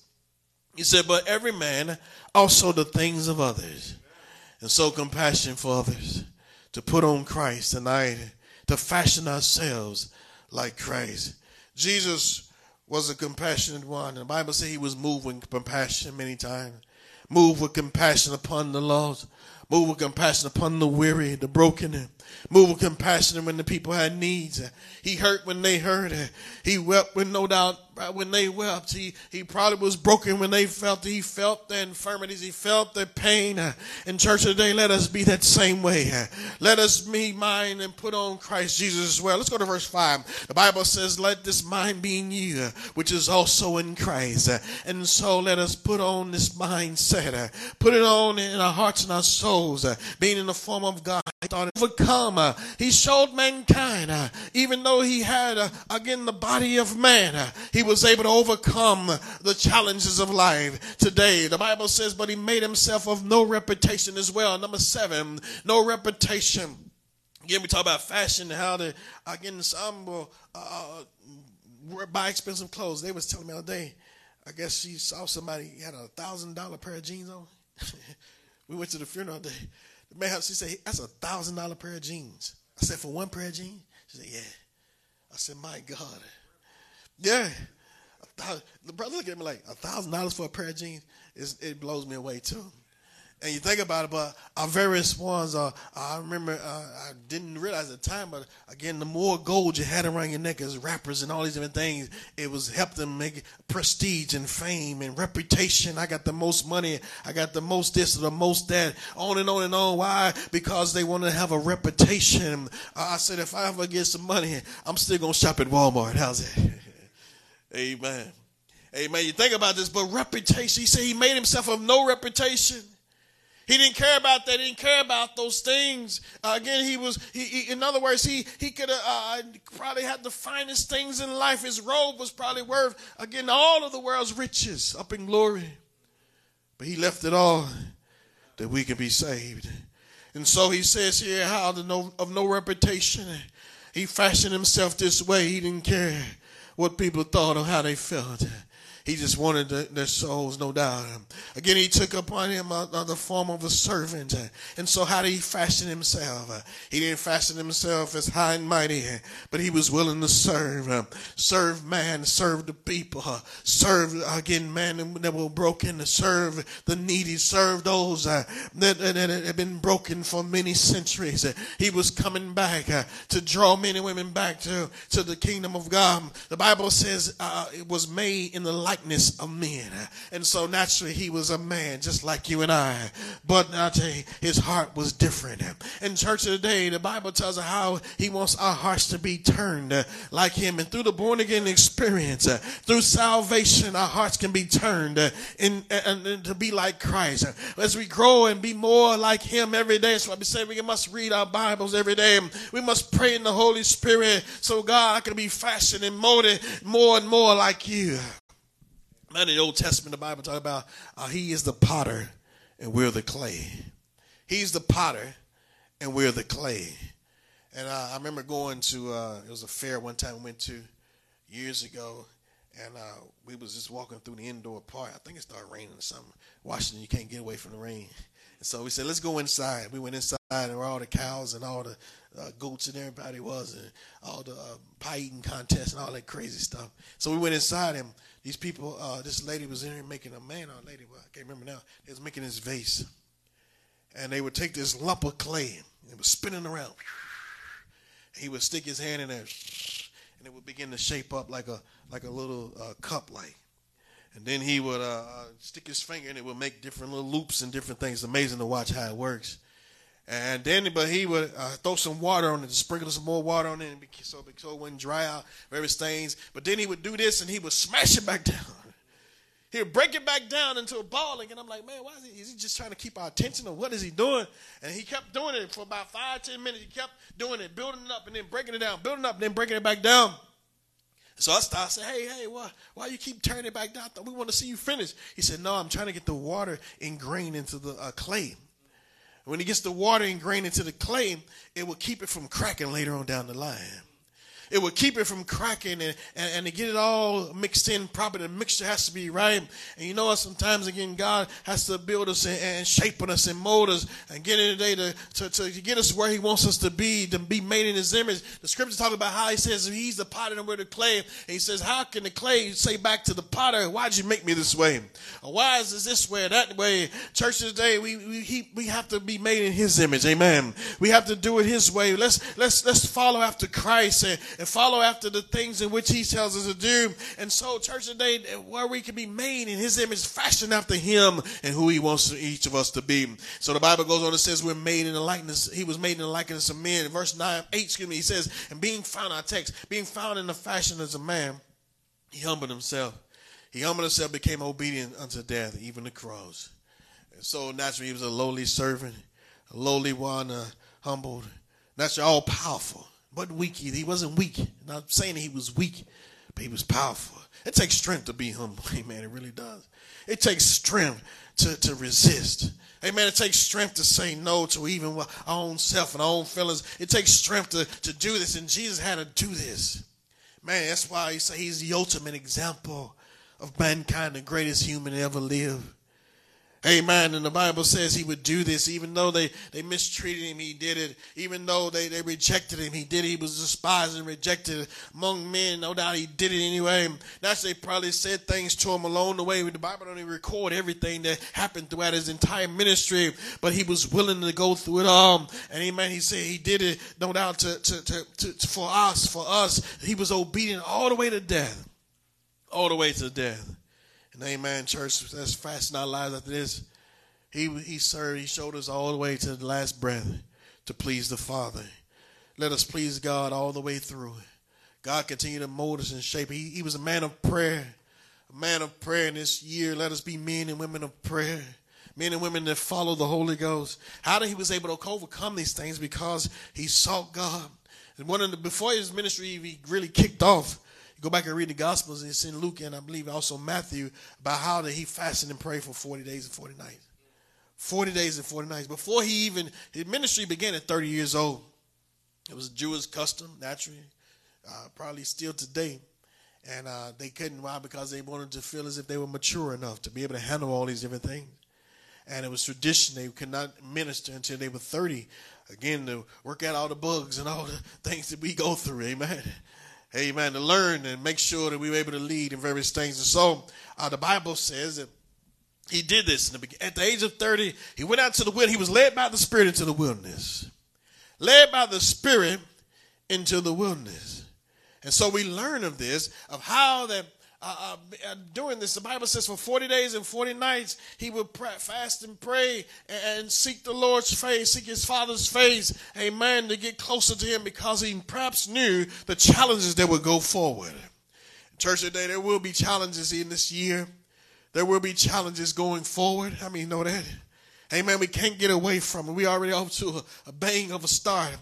He said, but every man also the things of others. And so compassion for others, to put on Christ tonight, to fashion ourselves like Christ. Jesus was a compassionate one. The Bible says he was moved with compassion many times. Moved with compassion upon the lost. Move with compassion upon the weary, the broken. Move with compassion when the people had needs. He hurt when they hurt. He wept when no doubt when they wept. He, he probably was broken when they felt. He felt the infirmities. He felt the pain. In church today, let us be that same way. Let us be mind and put on Christ Jesus as well. Let's go to verse 5. The Bible says, Let this mind be in you, which is also in Christ. And so let us put on this mindset. Put it on in our hearts and our souls, being in the form of God. Thought overcome. Uh, he showed mankind, uh, even though he had, uh, again, the body of man, he was able to overcome the challenges of life today. The Bible says, but he made himself of no reputation as well. Number seven, no reputation. Again, we talk about fashion, and how to, again, some will uh, buy expensive clothes. They was telling me the other day, I guess she saw somebody had a thousand dollar pair of jeans on. (laughs) we went to the funeral day. The man, she said, that's a thousand dollar pair of jeans. I said, for one pair of jeans? She said, yeah. I said, my God. Yeah. The brother looked at me like a thousand dollars for a pair of jeans. it blows me away too. And you think about it, but our various ones are. I remember uh, I didn't realize at the time, but again, the more gold you had around your neck as rappers and all these different things, it was helped them make prestige and fame and reputation. I got the most money. I got the most this or the most that. On and on and on. Why? Because they want to have a reputation. I said, if I ever get some money, I'm still gonna shop at Walmart. How's that? (laughs) Amen. Amen. You think about this, but reputation, he said he made himself of no reputation. He didn't care about that. He didn't care about those things. Uh, again, he was, he, he, in other words, he, he could have uh, probably had the finest things in life. His robe was probably worth, again, all of the world's riches up in glory. But he left it all that we can be saved. And so he says here, how no, of no reputation. He fashioned himself this way. He didn't care what people thought or how they felt. He just wanted the, their souls, no doubt. Again, he took upon him uh, uh, the form of a servant. And so, how did he fashion himself? He didn't fashion himself as high and mighty, but he was willing to serve. Serve man, serve the people. Serve, again, man that were broken. Serve the needy. Serve those that, that, that had been broken for many centuries. He was coming back to draw men and women back to, to the kingdom of God. The Bible says uh, it was made in the light likeness of men. And so naturally he was a man just like you and I. But I tell you, his heart was different. In church today, the Bible tells us how he wants our hearts to be turned like him. And through the born again experience, through salvation, our hearts can be turned in, and to be like Christ. As we grow and be more like him every day, that's why we say we must read our Bibles every day. We must pray in the Holy Spirit so God can be fashioned and molded more and more like you. In the Old Testament, the Bible talks about uh, He is the potter and we're the clay. He's the potter and we're the clay. And uh, I remember going to uh, it was a fair one time we went to years ago, and uh, we was just walking through the indoor park. I think it started raining or something. Washington, you can't get away from the rain. And so we said, let's go inside. We went inside, and where all the cows and all the uh, goats and everybody was, and all the uh, pie eating contests and all that crazy stuff. So we went inside, and these people, uh, this lady was in here making a man or a lady, well, I can't remember now. They was making this vase. And they would take this lump of clay, and it was spinning around. He would stick his hand in there, and it would begin to shape up like a like a little uh, cup, like. And then he would uh, uh stick his finger, and it would make different little loops and different things. Amazing to watch how it works. And then, but he would uh, throw some water on it, sprinkle some more water on it, so, so it wouldn't dry out very stains. But then he would do this, and he would smash it back (laughs) down. He would break it back down into a ball, and I'm like, man, why is he? Is he just trying to keep our attention, or what is he doing? And he kept doing it for about five, ten minutes. He kept doing it, building it up, and then breaking it down, building up, and then breaking it back down. So I started saying, hey, hey, why, why you keep turning it back down? We want to see you finish. He said, no, I'm trying to get the water ingrained into the uh, clay. When it gets the water ingrained into the clay, it will keep it from cracking later on down the line. It would keep it from cracking and, and, and, to get it all mixed in properly. The mixture has to be right. And you know what? Sometimes, again, God has to build us and, and shape us and mold us and get in the day to, to, to, get us where He wants us to be, to be made in His image. The scriptures talk about how He says He's the potter and we're the clay. And He says, How can the clay say back to the potter, Why'd you make me this way? Why is this this way that way? Church today, we, we, he, we have to be made in His image. Amen. We have to do it His way. Let's, let's, let's follow after Christ and, and follow after the things in which he tells us to do. And so, church today, where we can be made in his image, fashioned after him and who he wants each of us to be. So the Bible goes on and says we're made in the likeness, he was made in the likeness of men. Verse 9, 8, excuse me, he says, and being found, our text, being found in the fashion as a man, he humbled himself. He humbled himself, became obedient unto death, even the cross. And so naturally, he was a lowly servant, a lowly one, uh, humbled. Naturally, all powerful but weak. He wasn't weak. Not saying he was weak, but he was powerful. It takes strength to be humble. (laughs) Amen. It really does. It takes strength to, to resist. Amen. It takes strength to say no to even our own self and our own feelings. It takes strength to, to do this. And Jesus had to do this. Man, that's why he say he's the ultimate example of mankind, the greatest human to ever lived. Amen. And the Bible says he would do this even though they, they mistreated him, he did it. Even though they, they rejected him, he did it. He was despised and rejected among men. No doubt he did it anyway. That's they probably said things to him along the way. The Bible don't even record everything that happened throughout his entire ministry, but he was willing to go through it all. And amen, he said he did it, no doubt, to, to, to, to for us, for us. He was obedient all the way to death. All the way to death. And amen, church, let's fasten our lives after this. He, he served, he showed us all the way to the last breath to please the Father. Let us please God all the way through. God continued to mold us and shape. He, he was a man of prayer, a man of prayer in this year. Let us be men and women of prayer men and women that follow the Holy Ghost. How did he was able to overcome these things? Because he sought God. And one of the before his ministry he really kicked off. You go back and read the Gospels. It's in Luke and I believe also Matthew about how that he fasted and prayed for forty days and forty nights. Forty days and forty nights before he even his ministry began at thirty years old. It was a Jewish custom, naturally, uh, probably still today. And uh, they couldn't. Why? Because they wanted to feel as if they were mature enough to be able to handle all these different things and it was tradition. They could not minister until they were 30. Again, to work out all the bugs and all the (laughs) things that we go through. Amen. Amen. To learn and make sure that we were able to lead in various things. And so uh, the Bible says that he did this. At the age of 30, he went out to the wilderness. He was led by the Spirit into the wilderness. Led by the Spirit into the wilderness. And so we learn of this, of how that uh, uh, doing this. The Bible says for 40 days and 40 nights, he would pray, fast and pray and, and seek the Lord's face, seek his Father's face, amen, to get closer to him because he perhaps knew the challenges that would go forward. Church today, there will be challenges in this year. There will be challenges going forward. I mean, know that? Amen. We can't get away from it. We already off to a, a bang of a start.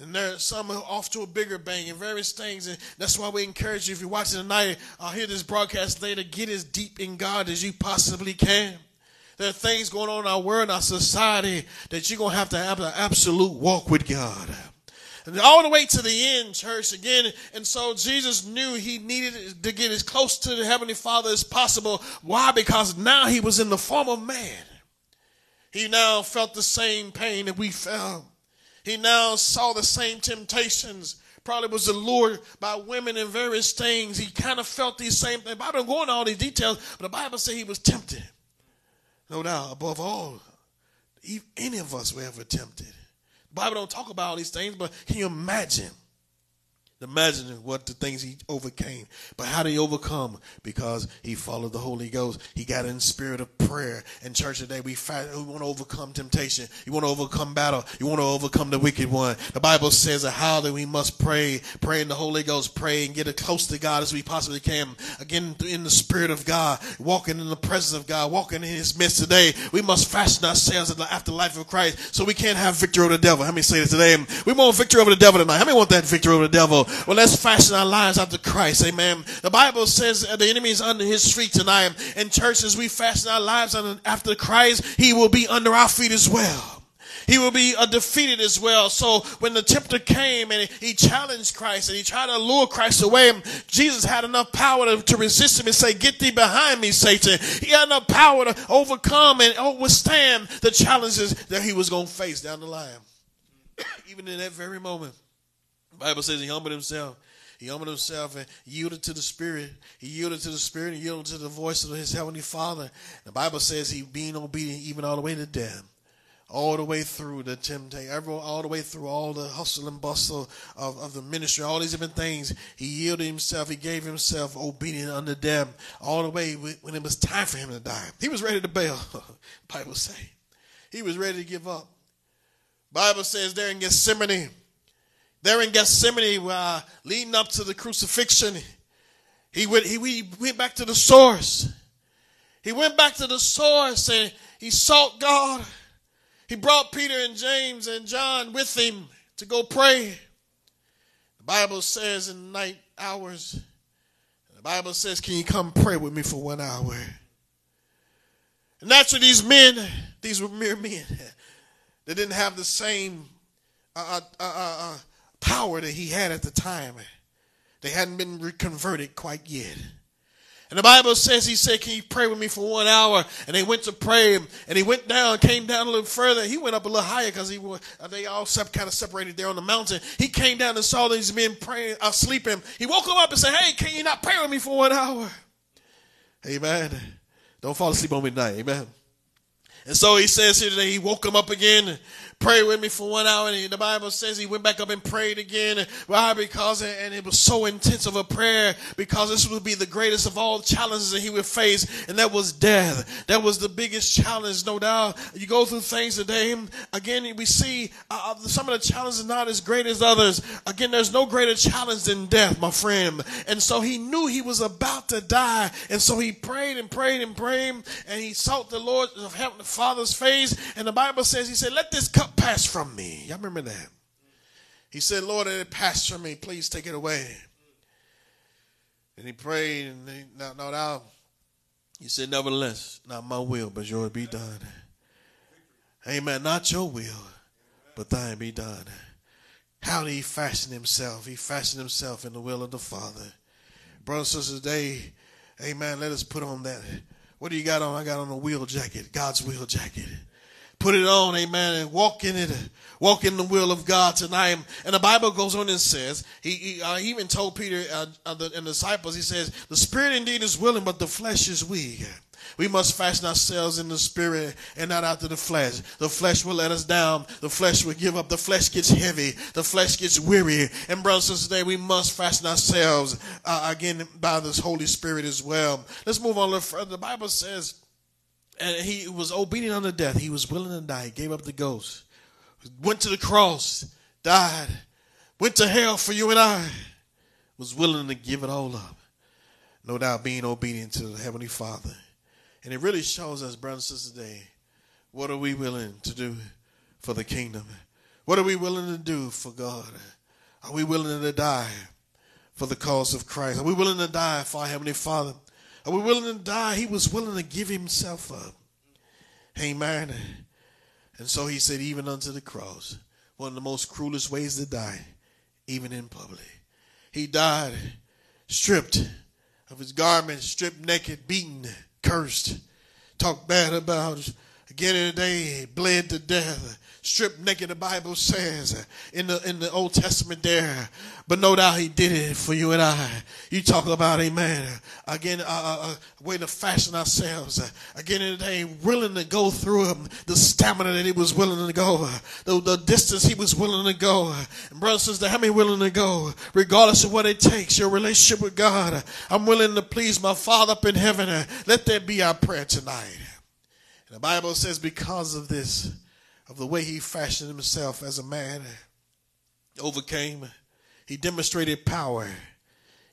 And there some off to a bigger bang and various things. And that's why we encourage you, if you're watching tonight, I'll hear this broadcast later, get as deep in God as you possibly can. There are things going on in our world, in our society, that you're going to have to have an absolute walk with God. And all the way to the end, church, again. And so Jesus knew he needed to get as close to the Heavenly Father as possible. Why? Because now he was in the form of man. He now felt the same pain that we felt. He now saw the same temptations. Probably was allured by women and various things. He kind of felt these same things. I don't go into all these details, but the Bible says he was tempted. No doubt, above all, if any of us were ever tempted. The Bible don't talk about all these things, but can you imagine? Imagine what the things he overcame. But how did he overcome? Because he followed the Holy Ghost. He got in spirit of prayer. In church today, we, fight, we want to overcome temptation. You want to overcome battle. You want to overcome the wicked one. The Bible says how that we must pray, pray in the Holy Ghost, pray and get as close to God as we possibly can. Again, in the spirit of God, walking in the presence of God, walking in his midst today. We must fashion ourselves after the afterlife of Christ so we can't have victory over the devil. How many say this today? We want victory over the devil tonight. How many want that victory over the devil? Well, let's fashion our lives after Christ. Amen. The Bible says the enemy is under his feet tonight. In churches, we fashion our lives after Christ. He will be under our feet as well. He will be uh, defeated as well. So when the tempter came and he challenged Christ and he tried to lure Christ away, Jesus had enough power to, to resist him and say, Get thee behind me, Satan. He had enough power to overcome and withstand the challenges that he was going to face down the line. (coughs) Even in that very moment. Bible says he humbled himself. He humbled himself and yielded to the Spirit. He yielded to the Spirit and yielded to the voice of his Heavenly Father. The Bible says he being obedient even all the way to death. All the way through the temptation, all the way through all the hustle and bustle of, of the ministry, all these different things. He yielded himself. He gave himself obedient unto death. All the way when it was time for him to die. He was ready to bail. (laughs) Bible say. He was ready to give up. Bible says there in Gethsemane, there in Gethsemane, uh, leading up to the crucifixion, he went, he, he went back to the source. He went back to the source and he sought God. He brought Peter and James and John with him to go pray. The Bible says in night hours, the Bible says, Can you come pray with me for one hour? And naturally, these men, these were mere men. (laughs) They didn't have the same uh, uh, uh, uh power that he had at the time. They hadn't been reconverted quite yet. And the Bible says, he said, can you pray with me for one hour? And they went to pray and he went down, came down a little further. He went up a little higher because he was, they all kind of separated there on the mountain. He came down and saw these men praying, uh, sleeping. He woke them up and said, hey, can you not pray with me for one hour? Amen. Don't fall asleep on me tonight. Amen. And so he says here today, he woke them up again. Pray with me for one hour. And the Bible says he went back up and prayed again. Why? Because, and it was so intense of a prayer because this would be the greatest of all challenges that he would face. And that was death. That was the biggest challenge, no doubt. You go through things today. Again, we see uh, uh some of the challenges not as great as others. Again, there's no greater challenge than death, my friend. And so he knew he was about to die. And so he prayed and prayed and prayed. And he sought the Lord of heaven, the Father's face. And the Bible says, he said, let this cup pass from me. Y'all remember that? He said, Lord, it pass from me. Please take it away. And he prayed, and he, now, now, now, he said, Nevertheless, not my will, but yours be done. Amen. Not your will, but thine be done. How did he fashion himself? He fashioned himself in the will of the Father. Brothers and sisters, today, amen, let us put on that. What do you got on? I got on a wheel jacket, God's wheel jacket. Put it on, amen, and walk in it. Walk in the will of God tonight. And the Bible goes on and says, he, he uh, even told Peter uh, uh, the, and the disciples, he says, the spirit indeed is willing, but the flesh is weak. We must fashion ourselves in the spirit and not after the flesh. The flesh will let us down. The flesh will give up. The flesh gets heavy. The flesh gets weary. And brothers and sisters, today we must fashion ourselves uh, again by this Holy Spirit as well. Let's move on a little further. The Bible says, and he was obedient unto death. He was willing to die. He gave up the ghost. Went to the cross, died, went to hell for you and I. Was willing to give it all up. No doubt being obedient to the Heavenly Father. And it really shows us, brothers and sisters, today, what are we willing to do for the kingdom? What are we willing to do for God? Are we willing to die for the cause of Christ? Are we willing to die for our Heavenly Father? Are we willing to die? He was willing to give himself up. Amen. And so he said, even unto the cross, one of the most cruelest ways to die, even in public. He died stripped of his garments, stripped naked, beaten, cursed, talked bad about. Again in the day, bled to death, stripped naked, the Bible says in the in the Old Testament there. But no doubt he did it for you and I. You talk about, amen. Again, a uh, uh, way to fashion ourselves. Uh, again in the day, willing to go through the stamina that he was willing to go, uh, the, the distance he was willing to go. And brothers and sisters, how many willing to go? Regardless of what it takes, your relationship with God. I'm willing to please my Father up in heaven. Let that be our prayer tonight. The Bible says, because of this, of the way he fashioned himself as a man, overcame, he demonstrated power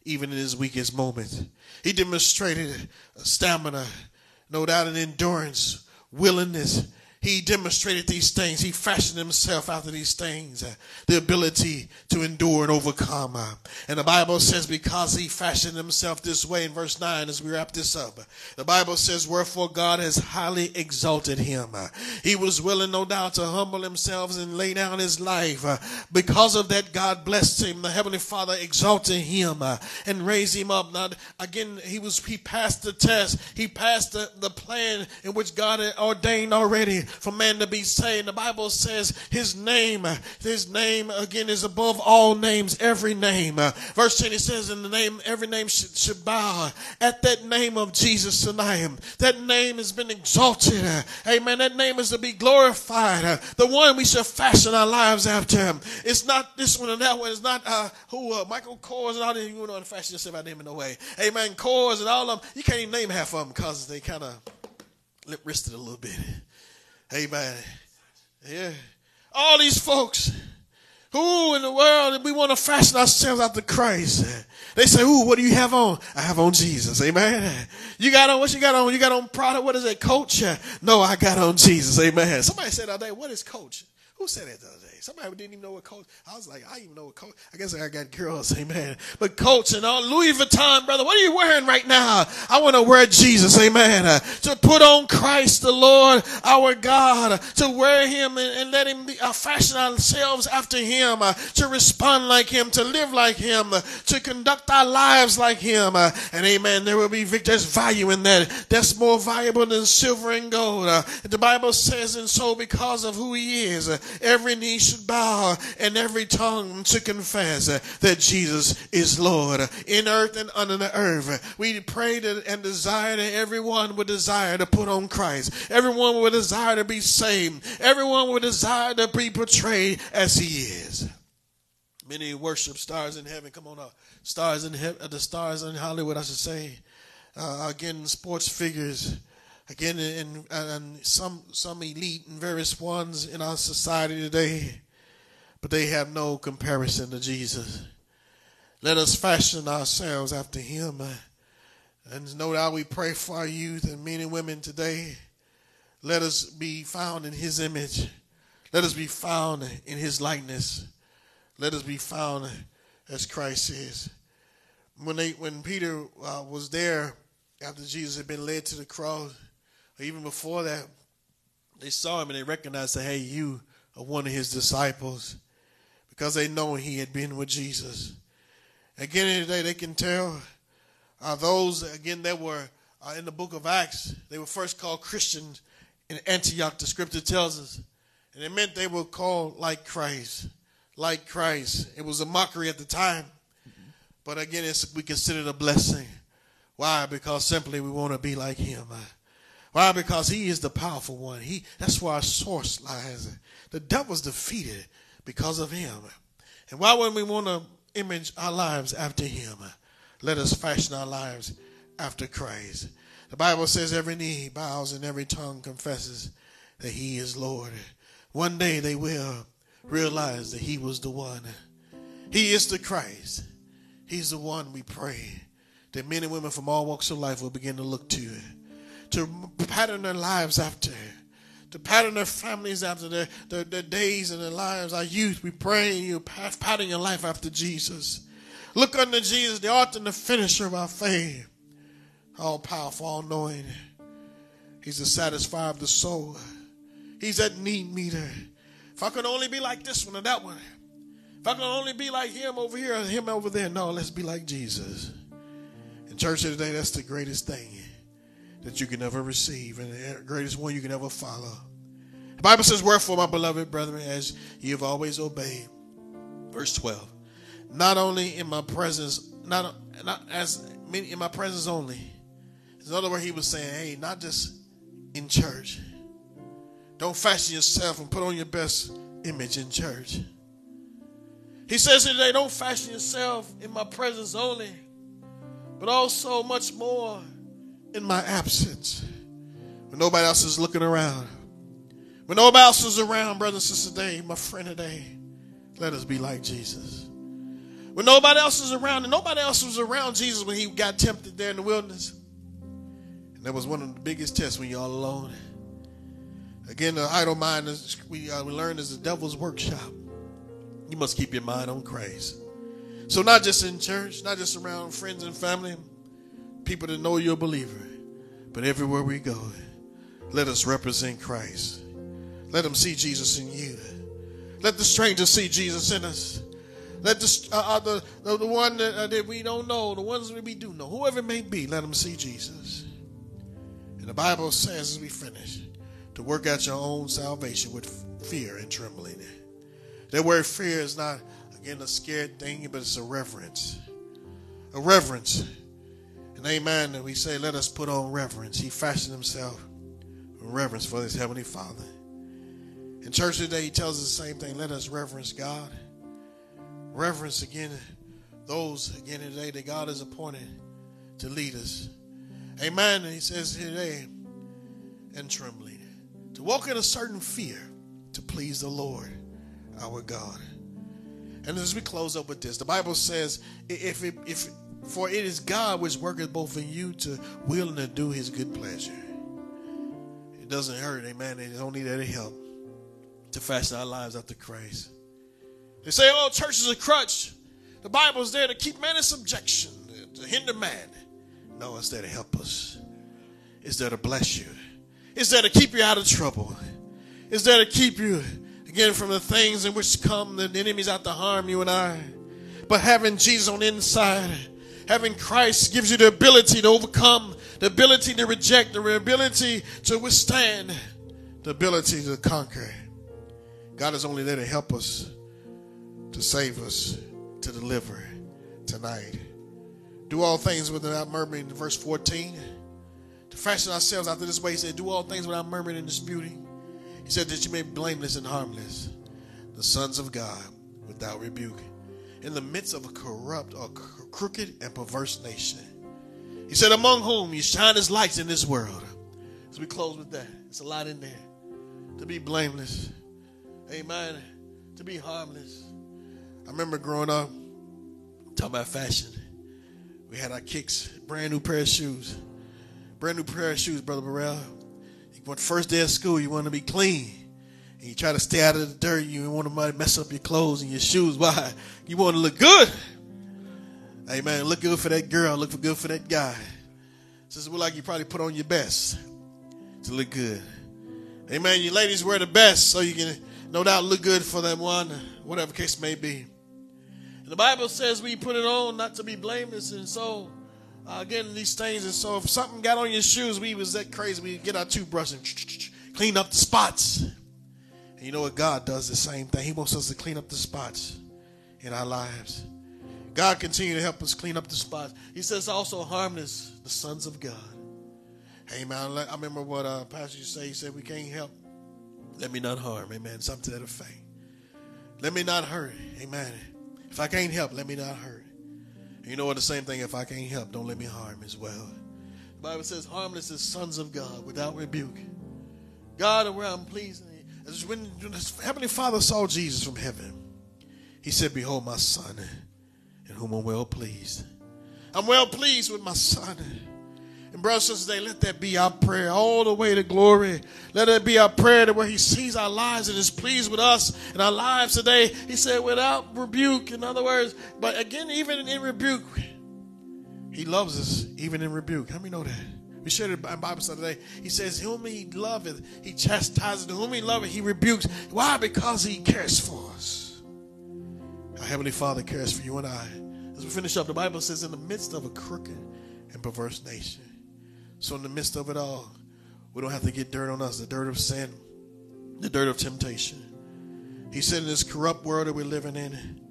even in his weakest moments. He demonstrated stamina, no doubt an endurance, willingness, he demonstrated these things. He fashioned himself after these things, uh, the ability to endure and overcome. Uh, and the Bible says, because he fashioned himself this way in verse 9, as we wrap this up, the Bible says, wherefore God has highly exalted him. Uh, he was willing, no doubt, to humble himself and lay down his life. Uh, because of that, God blessed him. The Heavenly Father exalted him uh, and raised him up. Now, again, he was he passed the test. He passed the, the plan in which God had ordained already for man to be saved. The Bible says his name, his name again is above all names, every name. Verse 10 it says in the name, every name should, should bow at that name of Jesus tonight. That name has been exalted. Amen. That name is to be glorified. The one we should fashion our lives after. It's not this one or that one. It's not uh, who uh, Michael Kors and all these. You know, to fashion yourself out them in a way. Amen. Kors and all of them. You can't even name half of them because they kind of lip wristed a little bit. Amen. Yeah. All these folks, who in the world we want to fashion ourselves after Christ? They say, "Ooh, what do you have on?" I have on Jesus. Amen. You got on what you got on? You got on Prada. What is it, Coach? No, I got on Jesus. Amen. Somebody said the other day, "What is Coach?" Who said that the other day? Somebody didn't even know what coach. I was like, I even know what coach. I guess I got girls, (laughs) amen. But coach and all Louis Vuitton, brother, what are you wearing right now? I want to wear Jesus, amen. Uh, to put on Christ the Lord, our God, uh, to wear Him and, and let Him be, uh, fashion ourselves after Him, uh, to respond like Him, to live like Him, uh, to conduct our lives like Him, uh, and amen. There will be there's value in that. That's more valuable than silver and gold. the Bible says, and so because of who He is, every knee should bow and every tongue to confess that Jesus is Lord in earth and under the earth. We pray that and desire that everyone would desire to put on Christ. Everyone would desire to be saved. Everyone would desire to be portrayed as he is. Many worship stars in heaven. Come on up. Stars in heaven, the stars in Hollywood, I should say. Uh, again, sports figures again in, in, some some elite and various ones in our society today but they have no comparison to jesus. Let us fashion ourselves after him. And no doubt we pray for our youth and men and women today. Let us be found in his image. Let us be found in his likeness. Let us be found as christ is. When they when peter uh, was there after jesus had been led to the cross even before that, they saw him and they recognized that, hey, you are one of his disciples because they know he had been with Jesus. Again, today they can tell uh, those, again, that were uh, in the book of Acts, they were first called Christians in Antioch, the scripture tells us. And it meant they were called like Christ, like Christ. It was a mockery at the time. But again, we consider it a blessing. Why? Because simply we want to be like him. Why? Because he is the powerful one. He that's where our source lies. The devil's defeated because of him. And why wouldn't we want to image our lives after him? Let us fashion our lives after Christ. The Bible says every knee bows and every tongue confesses that he is Lord. One day they will realize that he was the one. He is the Christ. He's the one we pray that men and women from all walks of life will begin to look to to pattern their lives after, to pattern their families after their, their, their days and their lives. Our youth, we pray you pattern your life after Jesus. Look unto Jesus, the author and the finisher of our faith. All powerful, all knowing. He's the satisfier of the soul. He's that need meter. If I could only be like this one or that one. If I could only be like him over here or him over there. No, let's be like Jesus. In church today, that's the greatest thing that you can ever receive and the greatest one you can ever follow. The Bible says, Wherefore, my beloved brethren, as you have always obeyed. Verse 12. Not only in my presence, not, not as in my presence only. In other words, he was saying, hey, not just in church. Don't fashion yourself and put on your best image in church. He says today, don't fashion yourself in my presence only, but also much more in my absence when nobody else is looking around. When nobody else is around, brother and sister today, my friend today, let us be like Jesus. When nobody else is around, and nobody else was around Jesus when he got tempted there in the wilderness. And that was one of the biggest tests when you're all alone. Again, the idle mind is we, uh, we learned is the devil's workshop. You must keep your mind on Christ. So not just in church, not just around friends and family, people to know you're a believer. But everywhere we go, let us represent Christ. Let them see Jesus in you. Let the stranger see Jesus in us. Let the, uh, uh, the, the, the, one that, uh, that we don't know, the ones that we do know, whoever it may be, let them see Jesus. And the Bible says, as we finish, to work out your own salvation with fear and trembling. That word fear is not, again, a scared thing, but it's a reverence. A reverence and amen. And we say, let us put on reverence. He fashioned himself reverence for his heavenly Father. In church today, he tells us the same thing. Let us reverence God. Reverence again those again today that God has appointed to lead us. Amen. And he says today, and trembling. To walk in a certain fear to please the Lord our God. And as we close up with this, the Bible says if it, if for it is God which worketh both in you to will and to do his good pleasure. It doesn't hurt, amen. It don't need any help to fashion our lives after Christ. They say, oh, church is a crutch. The Bible is there to keep man in subjection, to hinder man. No, it's there to help us. It's there to bless you. It's there to keep you out of trouble. It's there to keep you, again, from the things in which come the enemies out to harm you and I. But having Jesus on the inside, Having Christ gives you the ability to overcome, the ability to reject, the ability to withstand, the ability to conquer. God is only there to help us, to save us, to deliver tonight. Do all things without murmuring, verse 14. To fashion ourselves after this way, he said, Do all things without murmuring and disputing. He said that you may be blameless and harmless, the sons of God, without rebuke, in the midst of a corrupt or crooked and perverse nation. He said, Among whom you shine as lights in this world. So we close with that. It's a lot in there. To be blameless. Amen. To be harmless. I remember growing up, talking about fashion. We had our kicks, brand new pair of shoes. Brand new pair of shoes, Brother Burrell. You went first day of school, you want to be clean. And you try to stay out of the dirt. You want to mess up your clothes and your shoes. Why? You want to look good. Man, look good for that girl. Look for good for that guy. Says so look like you probably put on your best to look good. Amen. You ladies wear the best so you can no doubt look good for that one, whatever case may be. And the Bible says we put it on not to be blameless, and so uh, again these things. And so if something got on your shoes, we was that crazy. We get our toothbrush and (tsk) clean up the spots. And you know what? God does the same thing. He wants us to clean up the spots in our lives. God continue to help us clean up the spots. He says also harmless the sons of God. Amen. I remember what uh, Pastor to say. He said, We can't help. Let me not harm. Amen. Something to that effect. Let me not hurt. Amen. If I can't help, let me not hurt. You know what? The same thing. If I can't help, don't let me harm as well. The Bible says, harmless is sons of God without rebuke. God, where I'm pleasing. As when Heavenly Father saw Jesus from heaven, he said, Behold, my son, whom I'm well pleased. I'm well pleased with my son. And brothers and let that be our prayer all the way to glory. Let it be our prayer to where He sees our lives and is pleased with us and our lives today. He said, without rebuke, in other words, but again, even in rebuke, He loves us, even in rebuke. How many know that? We shared it in Bible study today. He says, Whom He loveth, He chastises. Whom He loveth, He rebukes. Why? Because He cares for us. Our Heavenly Father cares for you and I. As we finish up, the Bible says, In the midst of a crooked and perverse nation. So, in the midst of it all, we don't have to get dirt on us the dirt of sin, the dirt of temptation. He said, in this corrupt world that we're living in,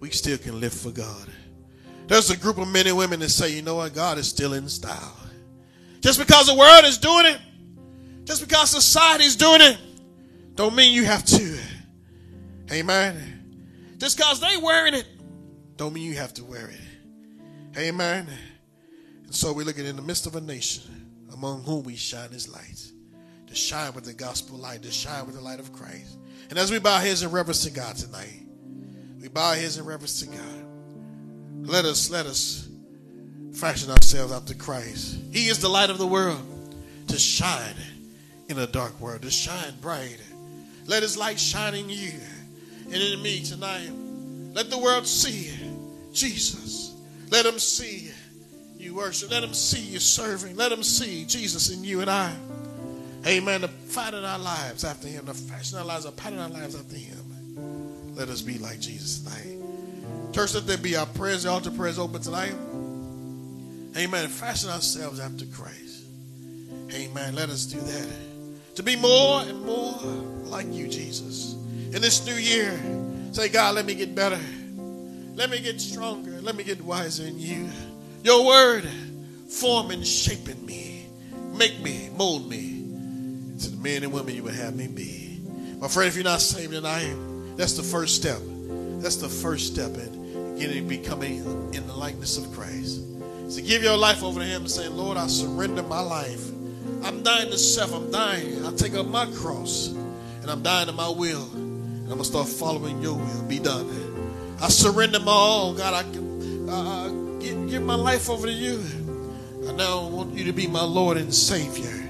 we still can live for God. There's a group of men and women that say, you know what, God is still in style. Just because the world is doing it, just because society is doing it, don't mean you have to. Amen. Just because they wearing it, don't mean you have to wear it. Amen. And so we look at in the midst of a nation among whom we shine his light. To shine with the gospel light, to shine with the light of Christ. And as we bow heads in reverence to God tonight, we bow heads in reverence to God. Let us, let us fashion ourselves after Christ. He is the light of the world to shine in a dark world, to shine bright. Let his light shine in you and in me tonight. Let the world see Jesus. Let them see you worship. Let them see you serving. Let them see Jesus in you and I. Amen. The fighting our lives after him, the fashion our lives, the pattern our lives after him. Let us be like Jesus tonight. Church, let there be our prayers, the altar prayers open tonight. Amen. Fashion ourselves after Christ. Amen. Let us do that. To be more and more like you, Jesus. In this new year, say, God, let me get better. Let me get stronger. Let me get wiser in you. Your word form and shaping me. Make me, mold me to the men and women you would have me be. My friend, if you're not saved tonight, that's the first step. That's the first step in getting becoming in the likeness of Christ. So give your life over to Him and say, Lord, I surrender my life. I'm dying to self. I'm dying. I take up my cross and I'm dying to my will. And I'm going to start following your will. Be done. I surrender my all. God, I can. Uh, give, give my life over to you. I now want you to be my Lord and Savior.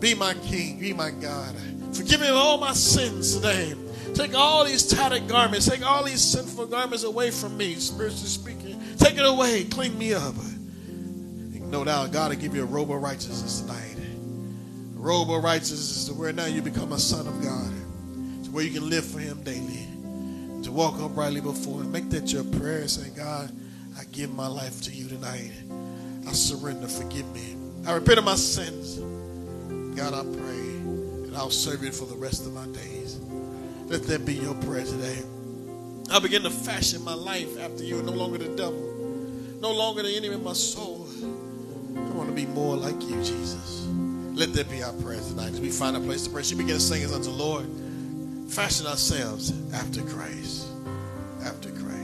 Be my King. Be my God. Forgive me of all my sins today. Take all these tattered garments, take all these sinful garments away from me, spiritually speaking. Take it away. Clean me up. No doubt God will give you a robe of righteousness tonight. A robe of righteousness is where now you become a son of God. To where you can live for Him daily. To walk uprightly before Him. Make that your prayer. Say, God, I give my life to you tonight. I surrender. Forgive me. I repent of my sins. God, I pray, and I'll serve you for the rest of my days. Let that be your prayer today. I begin to fashion my life after you, no longer the devil, no longer the enemy of my soul. I want to be more like you, Jesus. Let that be our prayer tonight. As we find a place to pray, she begin to sing as unto the Lord. Fashion ourselves after Christ. After Christ.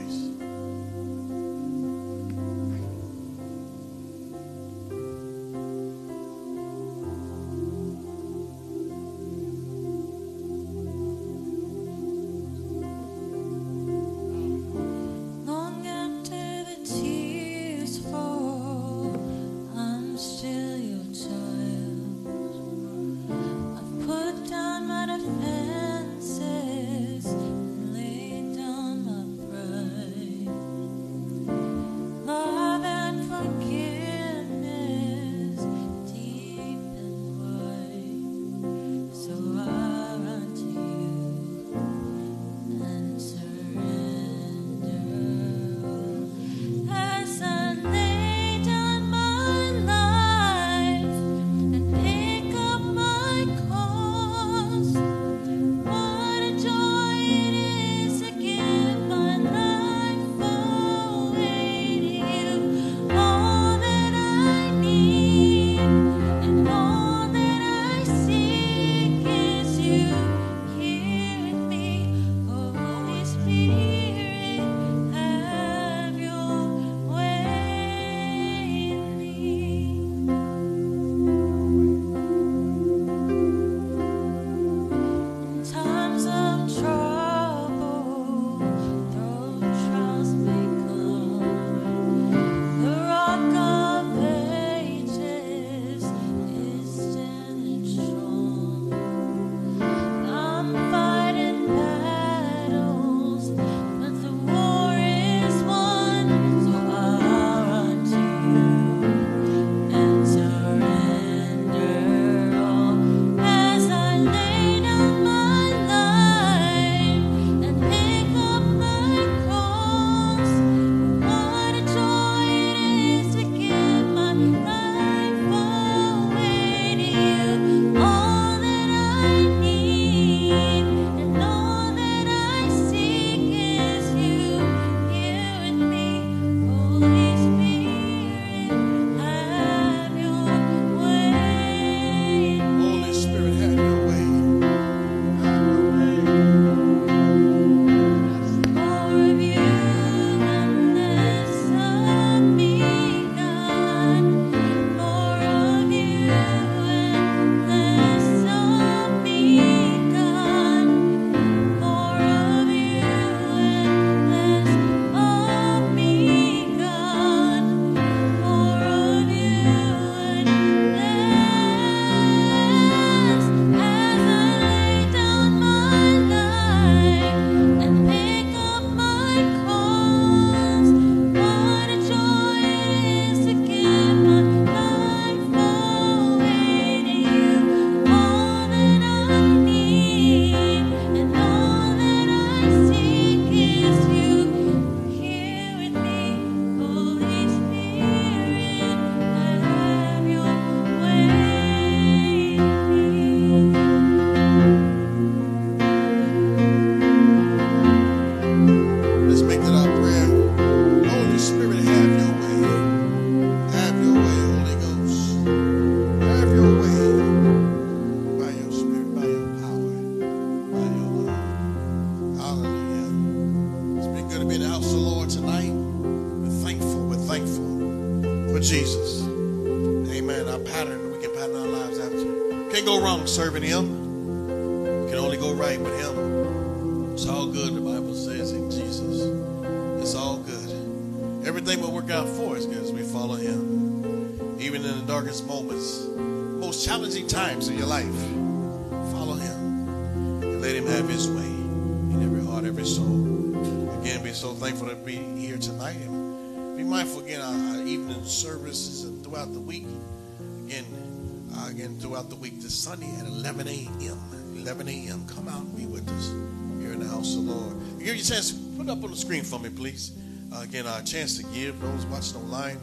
Throughout the week Again, uh, again, throughout the week, this Sunday at 11 a.m. 11 a.m. Come out and be with us here in the house of the Lord. Give you a chance. Put it up on the screen for me, please. Uh, again, a chance to give those watching online.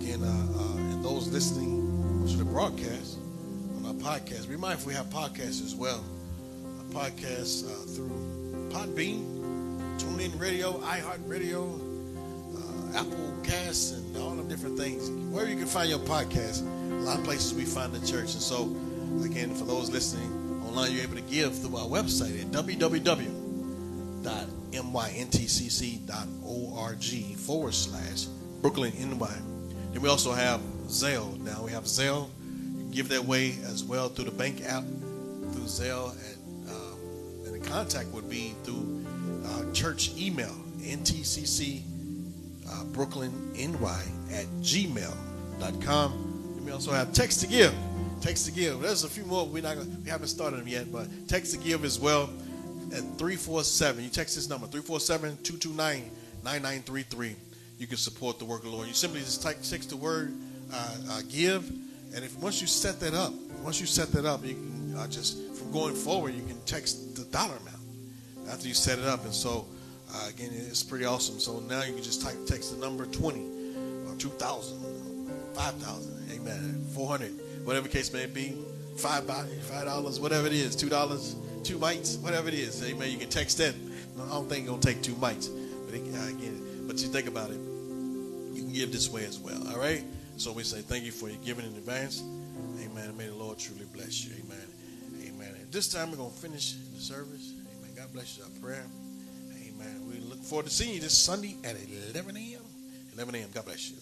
Again, uh, uh, and those listening to the broadcast on our podcast. Be mindful we have podcasts as well. A podcast uh, through Podbean, TuneIn Radio, iHeartRadio, uh, Apple Casts, and all the different things. Wherever you can find your podcast, a lot of places we find the church. And so, again, for those listening online, you're able to give through our website at www.myntcc.org forward slash Brooklyn NY. Then we also have Zelle. Now we have Zelle. You give that way as well through the bank app, through Zelle, and, um, and the contact would be through church email, ntcc uh, Brooklyn NY at gmail.com. And we also have text to give. Text to give. There's a few more. We're not gonna, we haven't started them yet, but text to give as well at 347. You text this number 347 229 9933. You can support the work of the Lord. You simply just type text the word uh, uh, give, and if once you set that up, once you set that up, you can uh, just from going forward, you can text the dollar amount after you set it up. And so, uh, again, it's pretty awesome. So now you can just type text the number 20 or 2,000, 5,000, amen, 400, whatever case may be, five dollars, whatever it is, two dollars, two mites, whatever it is, amen. You can text that. I don't think it's gonna take two mites, but it, uh, again, but you think about it, you can give this way as well. All right. So we say thank you for your giving in advance, amen. May the Lord truly bless you, amen, amen. At this time, we're gonna finish the service. Bless you. Our prayer. Amen. We look forward to seeing you this Sunday at 11 a.m. 11 a.m. God bless you.